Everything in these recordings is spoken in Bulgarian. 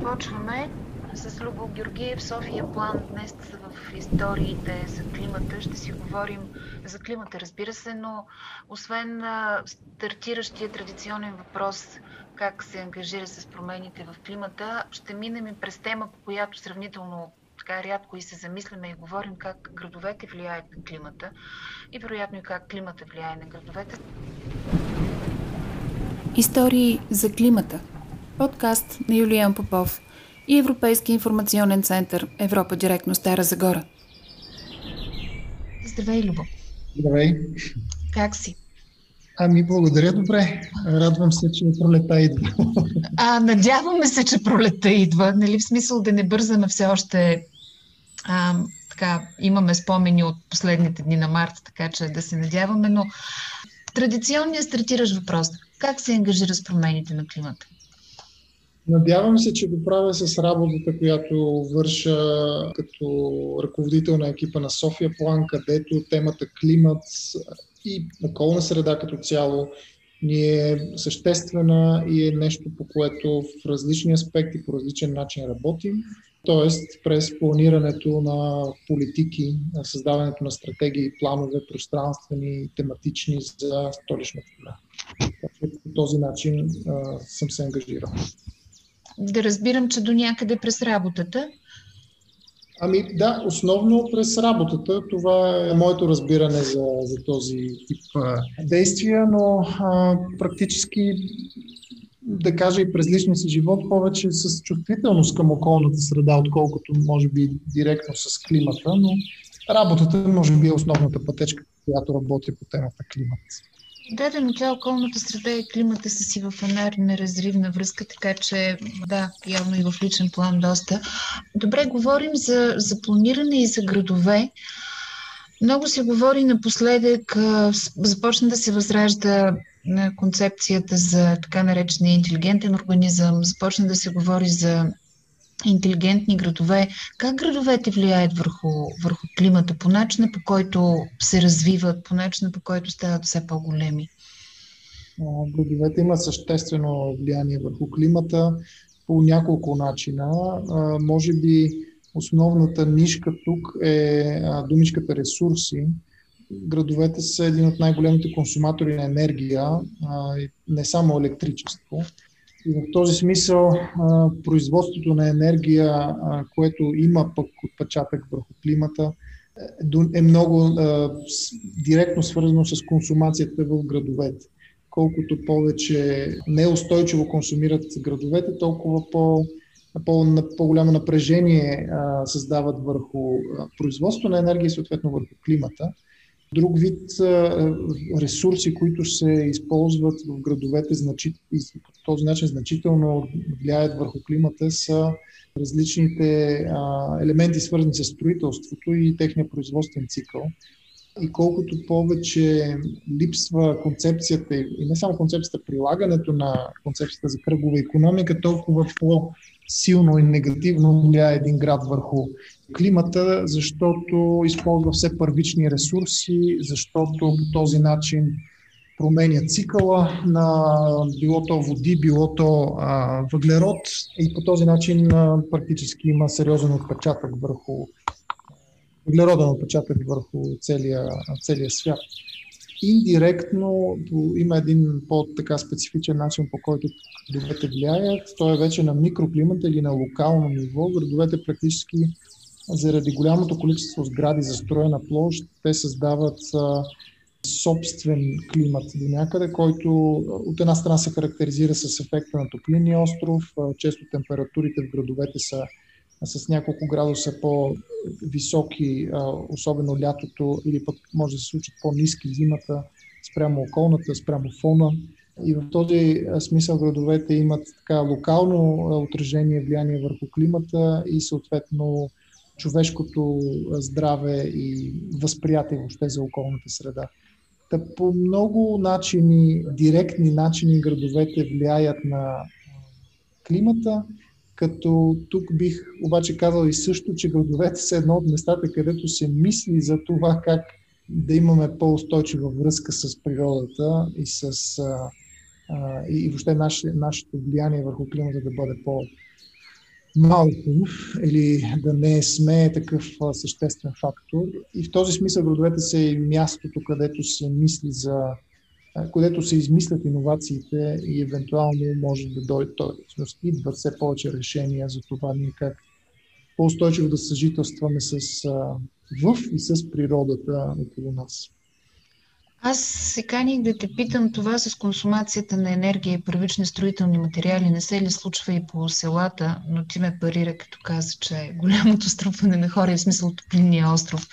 Започваме с Любо Георгиев, София План. Днес в историите за климата ще си говорим за климата, разбира се, но освен стартиращия традиционен въпрос как се ангажира с промените в климата, ще минем и през тема, по която сравнително така рядко и се замисляме и говорим как градовете влияят на климата и вероятно и как климата влияе на градовете. Истории за климата. Подкаст на Юлиан Попов и Европейски информационен център Европа директно Стара Загора. Здравей, Любо. Здравей. Как си? Ами, благодаря, добре. Радвам се, че пролета идва. А, надяваме се, че пролета идва. Нали, в смисъл да не бързаме все още. А, така, имаме спомени от последните дни на март, така че да се надяваме, но традиционният стартираш въпрос. Как се ангажира с промените на климата? Надявам се, че го правя с работата, която върша като ръководител на екипа на София План, където темата климат и околна среда като цяло ни е съществена и е нещо, по което в различни аспекти, по различен начин работим. Тоест, през планирането на политики, създаването на стратегии, планове, пространствени, тематични за столичната града. По този начин а, съм се ангажирал. Да разбирам, че до някъде през работата Ами да, основно през работата. Това е моето разбиране за, за този тип действия, но а, практически да кажа и през личния си живот повече с чувствителност към околната среда, отколкото може би директно с климата, но работата може би е основната пътечка, която работи по темата климат. Да, да, тя околната среда и климата са си в една неразривна връзка, така че да, явно и в личен план доста. Добре, говорим за, за планиране и за градове. Много се говори напоследък, започна да се възражда концепцията за така наречения интелигентен организъм, започна да се говори за интелигентни градове. Как градовете влияят върху, върху климата по начина по който се развиват, по начина по който стават все по-големи? Градовете имат съществено влияние върху климата по няколко начина. Може би основната нишка тук е думичката ресурси. Градовете са един от най-големите консуматори на енергия, не само електричество. В този смисъл производството на енергия, което има пък отпечатък върху климата, е, е много директно свързано с консумацията в градовете. Колкото повече неустойчиво консумират градовете, толкова по, по, по-голямо напрежение създават върху производство на енергия и съответно върху климата. Друг вид ресурси, които се използват в градовете и по този начин значително влияят върху климата, са различните елементи, свързани с строителството и техния производствен цикъл. И колкото повече липсва концепцията, и не само концепцията, прилагането на концепцията за кръгова економика, толкова по-силно и негативно влияе един град върху климата, защото използва все първични ресурси, защото по този начин променя цикъла на било то води, било то а, въглерод и по този начин а, практически има сериозен отпечатък върху въглероден отпечатък върху целия, целия свят. Индиректно има един по-така специфичен начин, по който градовете влияят. Той е вече на микроклимата или на локално ниво. Градовете практически заради голямото количество сгради застроена площ, те създават собствен климат до някъде, който от една страна се характеризира с ефекта на топлинния остров. Често температурите в градовете са с няколко градуса по-високи, особено лятото, или пък може да се случат по-низки зимата спрямо околната, спрямо фона. И в този смисъл градовете имат така локално отражение, влияние върху климата и съответно човешкото здраве и възприятие въобще за околната среда. Та по много начини, директни начини градовете влияят на климата, като тук бих обаче казал и също, че градовете са едно от местата, където се мисли за това как да имаме по-устойчива връзка с природата и с а, а, и въобще наше, нашето влияние върху климата да бъде по, малко или да не сме такъв съществен фактор. И в този смисъл градовете са и мястото, където се мисли за където се измислят иновациите и евентуално може да дойде, т.е. идват все повече решения за това ние как по-устойчиво да съжителстваме с, в и с природата около нас. Аз се каних да те питам това с консумацията на енергия и първични строителни материали. Не се ли случва и по селата, но ти ме парира, като каза, че е голямото струпване на хора, в смисъл топлинния остров.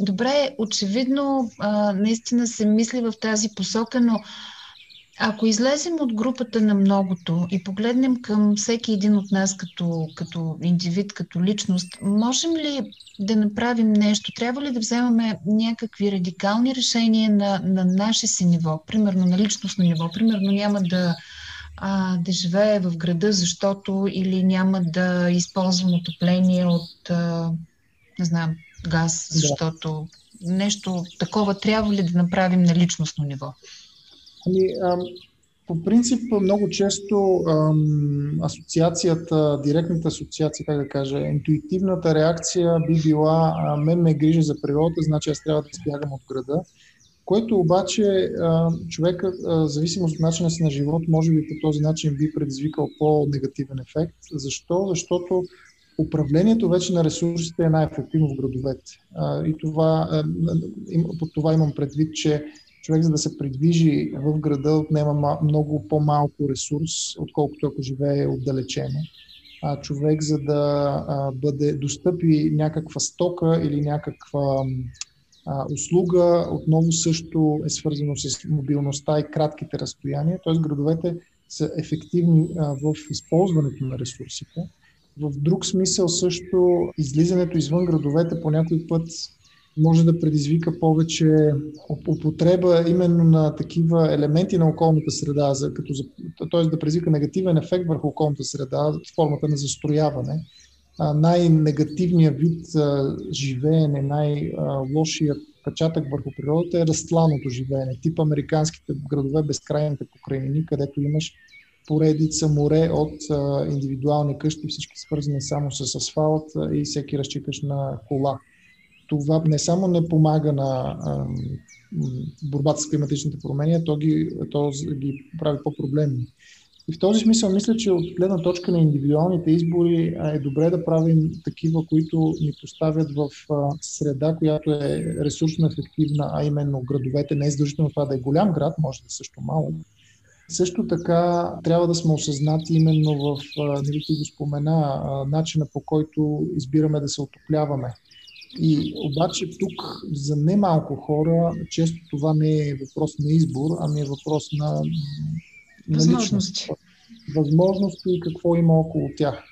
Добре, очевидно, а, наистина се мисли в тази посока, но ако излезем от групата на многото и погледнем към всеки един от нас като, като индивид, като личност, можем ли да направим нещо? Трябва ли да вземаме някакви радикални решения на, на наше си ниво, примерно на личностно ниво? Примерно няма да, а, да живее в града, защото или няма да използвам отопление от, а, не знам, газ, защото да. нещо такова трябва ли да направим на личностно ниво? Ами, ам, по принцип, много често ам, асоциацията, директната асоциация, как да кажа, интуитивната реакция би била а, мен ме грижа за природата, значи аз трябва да избягам от града. Което обаче човека, зависимост от начина си на живот, може би по този начин би предизвикал по-негативен ефект. Защо? Защото управлението вече на ресурсите е най-ефективно в градовете. И това, под това имам предвид, че човек за да се придвижи в града отнема много по-малко ресурс, отколкото ако живее отдалечено. А човек за да бъде достъпи някаква стока или някаква услуга, отново също е свързано с мобилността и кратките разстояния. Т.е. градовете са ефективни в използването на ресурсите. В друг смисъл също излизането извън градовете по някой път може да предизвика повече употреба именно на такива елементи на околната среда, като, т.е. да предизвика негативен ефект върху околната среда в формата на застрояване. най-негативният вид живеене, най-лошият печатък върху природата е разтланото живеене, тип американските градове, безкрайните покрайнини, където имаш поредица море от а, индивидуални къщи, всички свързани само с асфалт а, и всеки разчиташ на кола това не само не помага на а, борбата с климатичните промени, то ги, то ги прави по-проблемни. И в този смисъл мисля, че от гледна точка на индивидуалните избори е добре да правим такива, които ни поставят в среда, която е ресурсно ефективна, а именно градовете. Не е задължително това да е голям град, може да е също малък. Също така трябва да сме осъзнати именно в, нали ти го спомена, начина по който избираме да се отопляваме. И обаче тук за немалко хора често това не е въпрос на избор, ами е въпрос на, на възможности. Възможности и какво има около тях.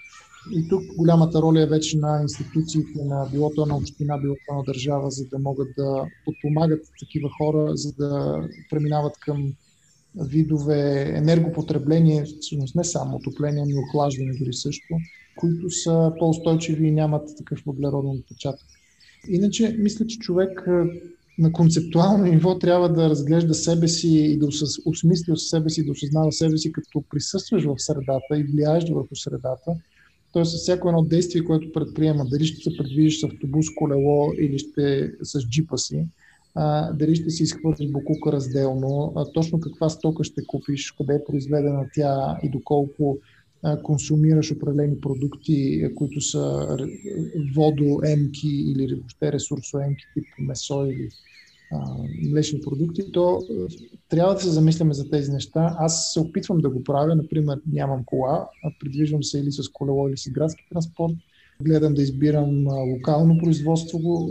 И тук голямата роля е вече на институциите, на било то на община, било то на държава, за да могат да подпомагат такива хора, за да преминават към видове енергопотребление, всъщност не само отопление, но и охлаждане дори също, които са по-устойчиви и нямат такъв въглероден отпечатък. Иначе, мисля, че човек на концептуално ниво трябва да разглежда себе си и да осмисля себе си, да осъзнава себе си, като присъстваш в средата и влияеш върху средата. Тоест, с всяко едно действие, което предприема, дали ще се предвижиш с автобус, колело или ще с джипа си, а, дали ще си изхвърлиш букука разделно, а, точно каква стока ще купиш, къде е произведена тя и доколко консумираш определени продукти, които са водоемки или въобще ресурсоемки, тип месо или а, млечни продукти, то трябва да се замисляме за тези неща. Аз се опитвам да го правя, например, нямам кола, а придвижвам се или с колело, или с градски транспорт. Гледам да избирам локално производство.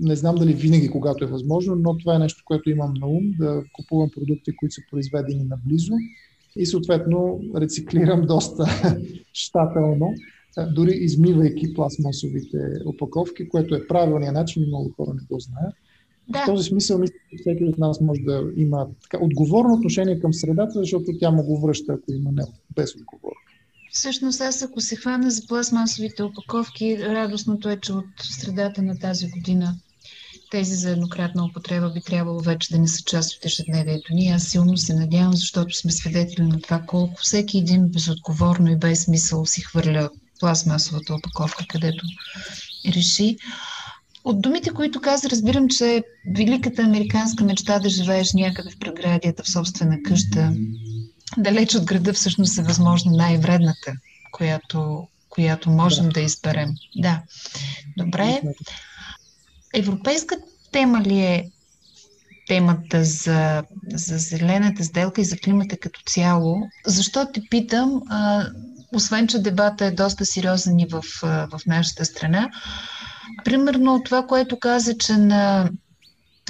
Не знам дали винаги, когато е възможно, но това е нещо, което имам на ум, да купувам продукти, които са произведени наблизо и съответно рециклирам доста щателно, дори измивайки пластмасовите опаковки, което е правилният начин и много хора не го знаят. Да. В този смисъл мисля, че всеки от нас може да има така, отговорно отношение към средата, защото тя му го връща, ако има не, без отговор. Всъщност аз ако се хвана за пластмасовите опаковки, радостното е, че от средата на тази година тези за еднократна употреба би трябвало вече да не са част от ежедневието ни. Аз силно се надявам, защото сме свидетели на това колко всеки един безотговорно и без смисъл си хвърля пластмасовата опаковка, където реши. От думите, които каза, разбирам, че великата американска мечта да живееш някъде в преградията в собствена къща, далеч от града всъщност е възможно най-вредната, която, която можем да, да изберем. Да. Добре. Европейска тема ли е темата за, за зелената сделка и за климата като цяло? Защо те питам? А, освен, че дебата е доста сериозен и в, в нашата страна, примерно това, което каза, че на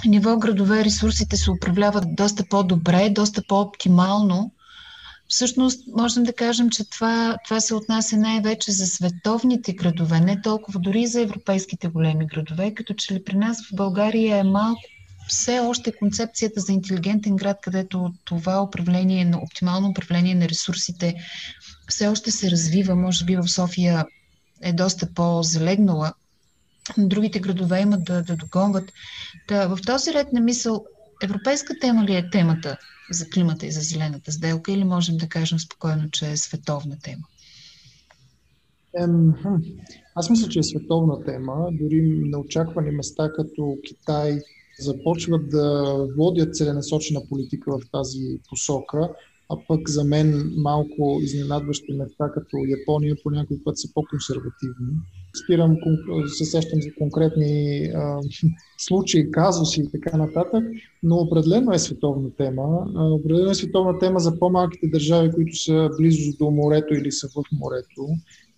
ниво градове ресурсите се управляват доста по-добре, доста по-оптимално, Всъщност, можем да кажем, че това, това се отнася най-вече за световните градове, не толкова дори за европейските големи градове, като че ли при нас в България е малко все още концепцията за интелигентен град, където това управление, на оптимално управление на ресурсите все още се развива. Може би в София е доста по-залегнала. Другите градове имат да, да догонват. Да, в този ред на мисъл, европейска тема ли е темата за климата и за зелената сделка или можем да кажем спокойно, че е световна тема? Ем, аз мисля, че е световна тема. Дори на очаквани места като Китай започват да водят целенасочена политика в тази посока, а пък за мен малко изненадващи места като Япония по някой път са по-консервативни спирам, се сещам за конкретни а, случаи, казуси и така нататък, но определено е световна тема. Определено е световна тема за по-малките държави, които са близо до морето или са в морето.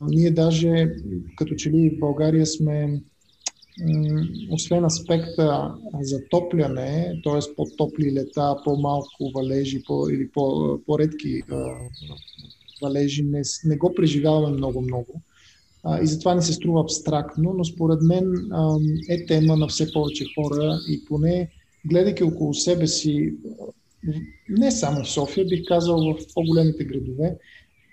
Ние даже, като че ли в България сме освен аспекта за топляне, т.е. по-топли лета, по-малко валежи по, или по, по-редки валежи, не, не го преживяваме много-много а, и затова не се струва абстрактно, но според мен а, е тема на все повече хора и поне гледайки около себе си, не само в София, бих казал в по-големите градове,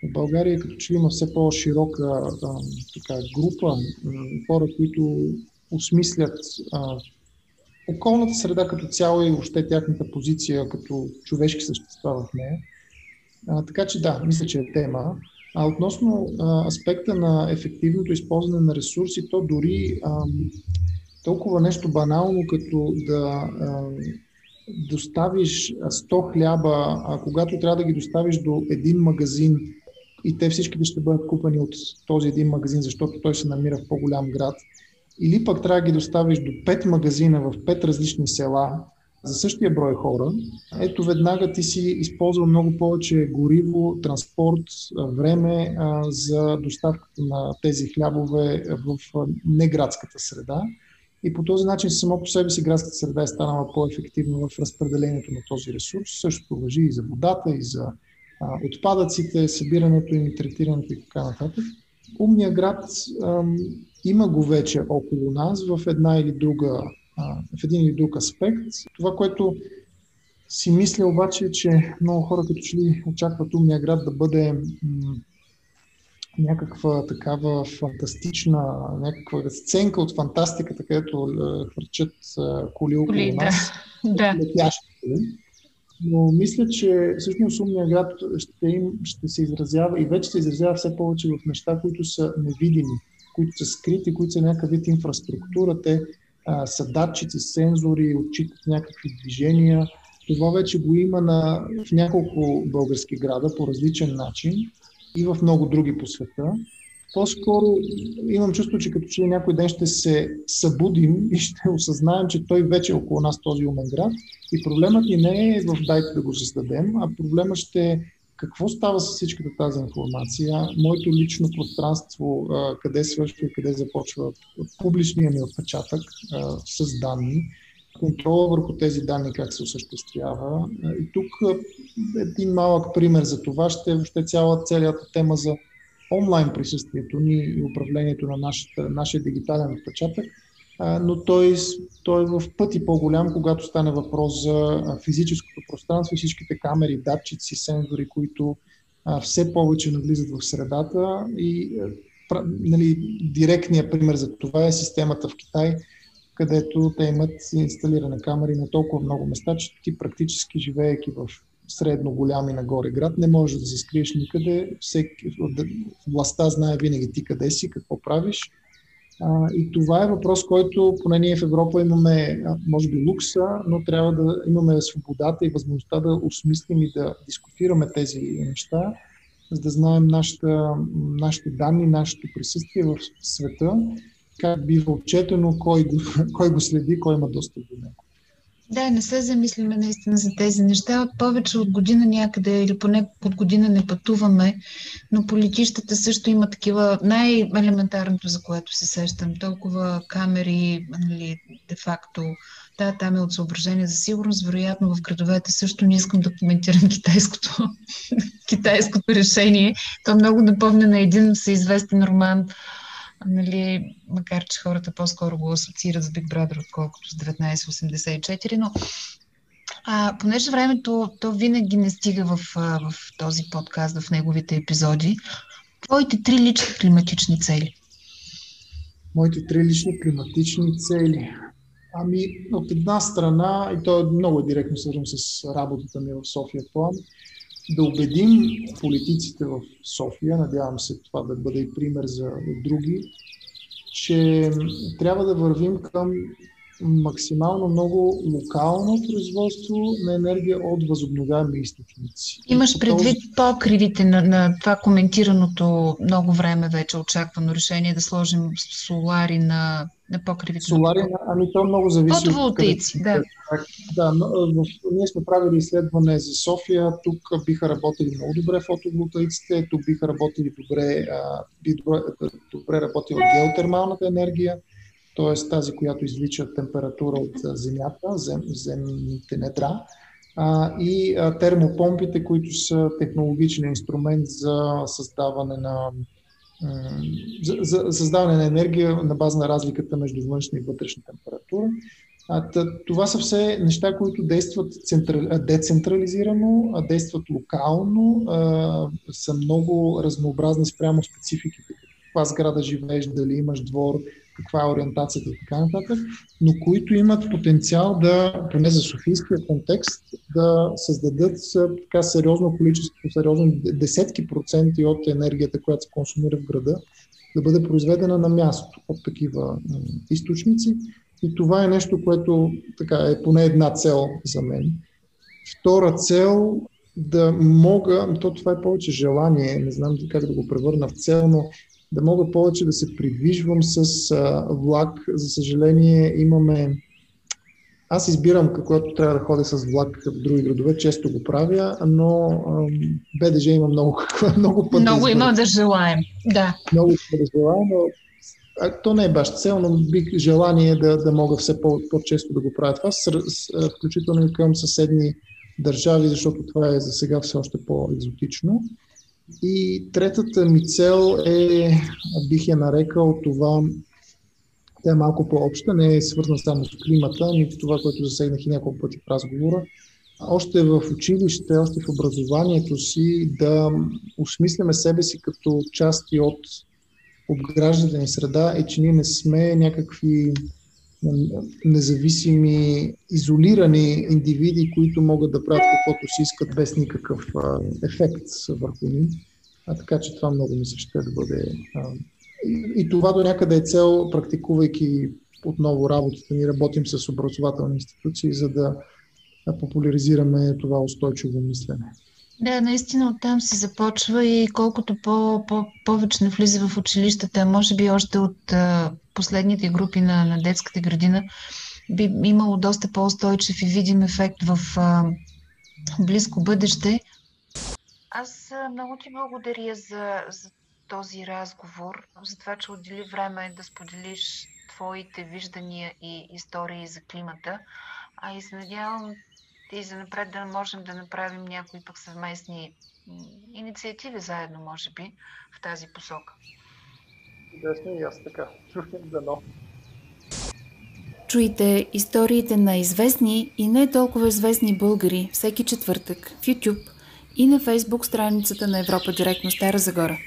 в България като че има все по-широка а, така, група а, хора, които осмислят а, околната среда като цяло и въобще тяхната позиция като човешки същества в нея. А, така че да, мисля, че е тема. А относно а, аспекта на ефективното използване на ресурси, то дори а, толкова нещо банално, като да а, доставиш 100 хляба, а когато трябва да ги доставиш до един магазин и те всичките ще бъдат купени от този един магазин, защото той се намира в по-голям град, или пък трябва да ги доставиш до 5 магазина в 5 различни села, за същия брой хора, ето веднага ти си използва много повече гориво, транспорт, време а, за доставката на тези хлябове в неградската среда. И по този начин само по себе си градската среда е станала по-ефективна в разпределението на този ресурс. Същото въжи и за водата, и за а, отпадъците, събирането им третирането и така нататък. Умният град ам, има го вече около нас в една или друга в един или друг аспект. Това, което си мисля обаче, е, че много хора като че ли очакват умния град да бъде м- някаква такава фантастична, някаква сценка от фантастиката, където е, хвърчат е, коли около коли, нас. Да. да. Но мисля, че всъщност умния град ще, им, ще се изразява и вече се изразява все повече в неща, които са невидими, които са скрити, които са някакъв вид инфраструктура. Те а, са датчици, сензори, отчитат някакви движения. Това вече го има на, в няколко български града по различен начин и в много други по света. По-скоро имам чувство, че като че някой ден ще се събудим и ще осъзнаем, че той вече е около нас този умен град. И проблемът ни не е в дайте да го създадем, а проблемът ще какво става с всичката тази информация, моето лично пространство, къде свършва и къде започва? Публичния ми отпечатък с данни, контрола върху тези данни, как се осъществява. И тук един малък пример за това ще е въобще цяла, цялата тема за онлайн присъствието ни и управлението на нашата, нашия дигитален отпечатък – но той, той е в пъти по-голям, когато стане въпрос за физическото пространство и всичките камери, датчици, сензори, които все повече навлизат в средата. И нали, директният пример за това е системата в Китай, където те имат инсталиране камери на толкова много места, че ти практически живеейки в средно голям и нагоре град, не можеш да се скриеш никъде. Всеки, властта знае винаги ти къде си, какво правиш. А, и това е въпрос, който поне ние в Европа имаме, може би, лукса, но трябва да имаме свободата и възможността да осмислим и да дискутираме тези неща, за да знаем нашата, нашите данни, нашето присъствие в света, как бива отчетено, кой го, кой го следи, кой има достъп до него. Да, не се замислиме наистина за тези неща. Повече от година някъде или поне от година не пътуваме, но по летищата също има такива най-елементарното, за което се сещам. Толкова камери, нали, де-факто. Да, там е от съображение за сигурност. Вероятно в градовете също не искам да коментирам китайското, китайското решение. То много напомня на един всеизвестен роман нали, макар че хората по-скоро го асоциират с Big Brother, отколкото с 1984, но а, понеже времето то винаги не стига в, в този подкаст, в неговите епизоди, твоите три лични климатични цели? Моите три лични климатични цели. Ами, от една страна, и то е много директно свързано с работата ми в София План, да убедим политиците в София, надявам се това да бъде и пример за други, че трябва да вървим към максимално много локално производство на енергия от възобновяеми източници. Имаш предвид покривите на, на това коментираното много време вече очаквано решение да сложим солари на, на покривите? Солари, на... ами то много зависи. Фотоволтейци, да. Да, но, в, ние сме правили изследване за София. Тук биха работили много добре фотоволтаиците, тук биха работили добре, а, би добре, добре работила геотермалната енергия т.е. тази, която извлича температура от земята, зем, земните недра, а, и а, термопомпите, които са технологичен инструмент за създаване на за, създаване на енергия на база на разликата между външна и вътрешна температура. Това са все неща, които действат централи, децентрализирано, действат локално, са много разнообразни спрямо спецификите. Каква сграда живееш, дали имаш двор, каква е ориентацията и така нататък, но които имат потенциал да, поне за Софийския контекст, да създадат така сериозно количество, сериозно десетки проценти от енергията, която се консумира в града, да бъде произведена на място от такива източници. И това е нещо, което така е поне една цел за мен. Втора цел да мога, то това е повече желание, не знам как да го превърна в цел, но да мога повече да се придвижвам с а, влак. За съжаление имаме... Аз избирам, когато трябва да ходя с влак в други градове, често го правя, но а, БДЖ има много, много пъти. Много да има да желаем, да. Много да желаем, но а, то не е баш цел, но бих желание да, да мога все по, по-често да го правя това, с, с, включително и към съседни държави, защото това е за сега все още по-екзотично. И третата ми цел е, бих я нарекал това, тя е малко по-обща, не е свързана само с климата, нито това, което засегнах и няколко пъти в разговора. Още в училище, още в образованието си да осмисляме себе си като части от обграждане среда и че ние не сме някакви независими, изолирани индивиди, които могат да правят каквото си искат без никакъв ефект върху ни. А, така че това много ми се ще да бъде. И, и това до някъде е цел, практикувайки отново работата ни, работим с образователни институции, за да популяризираме това устойчиво мислене. Да, наистина оттам се започва и колкото по, по, повече не влиза в училищата, може би още от а, последните групи на, на детската градина, би имало доста по-устойчив и видим ефект в а, близко бъдеще. Аз много ти благодаря за, за този разговор, за това, че отдели време да споделиш твоите виждания и истории за климата. А и се надявам и за напред да можем да направим някои пък съвместни инициативи заедно, може би, в тази посока. Интересно и аз така. Дано. Чуйте историите на известни и не толкова известни българи всеки четвъртък в YouTube и на Facebook страницата на Европа Директно Стара Загора.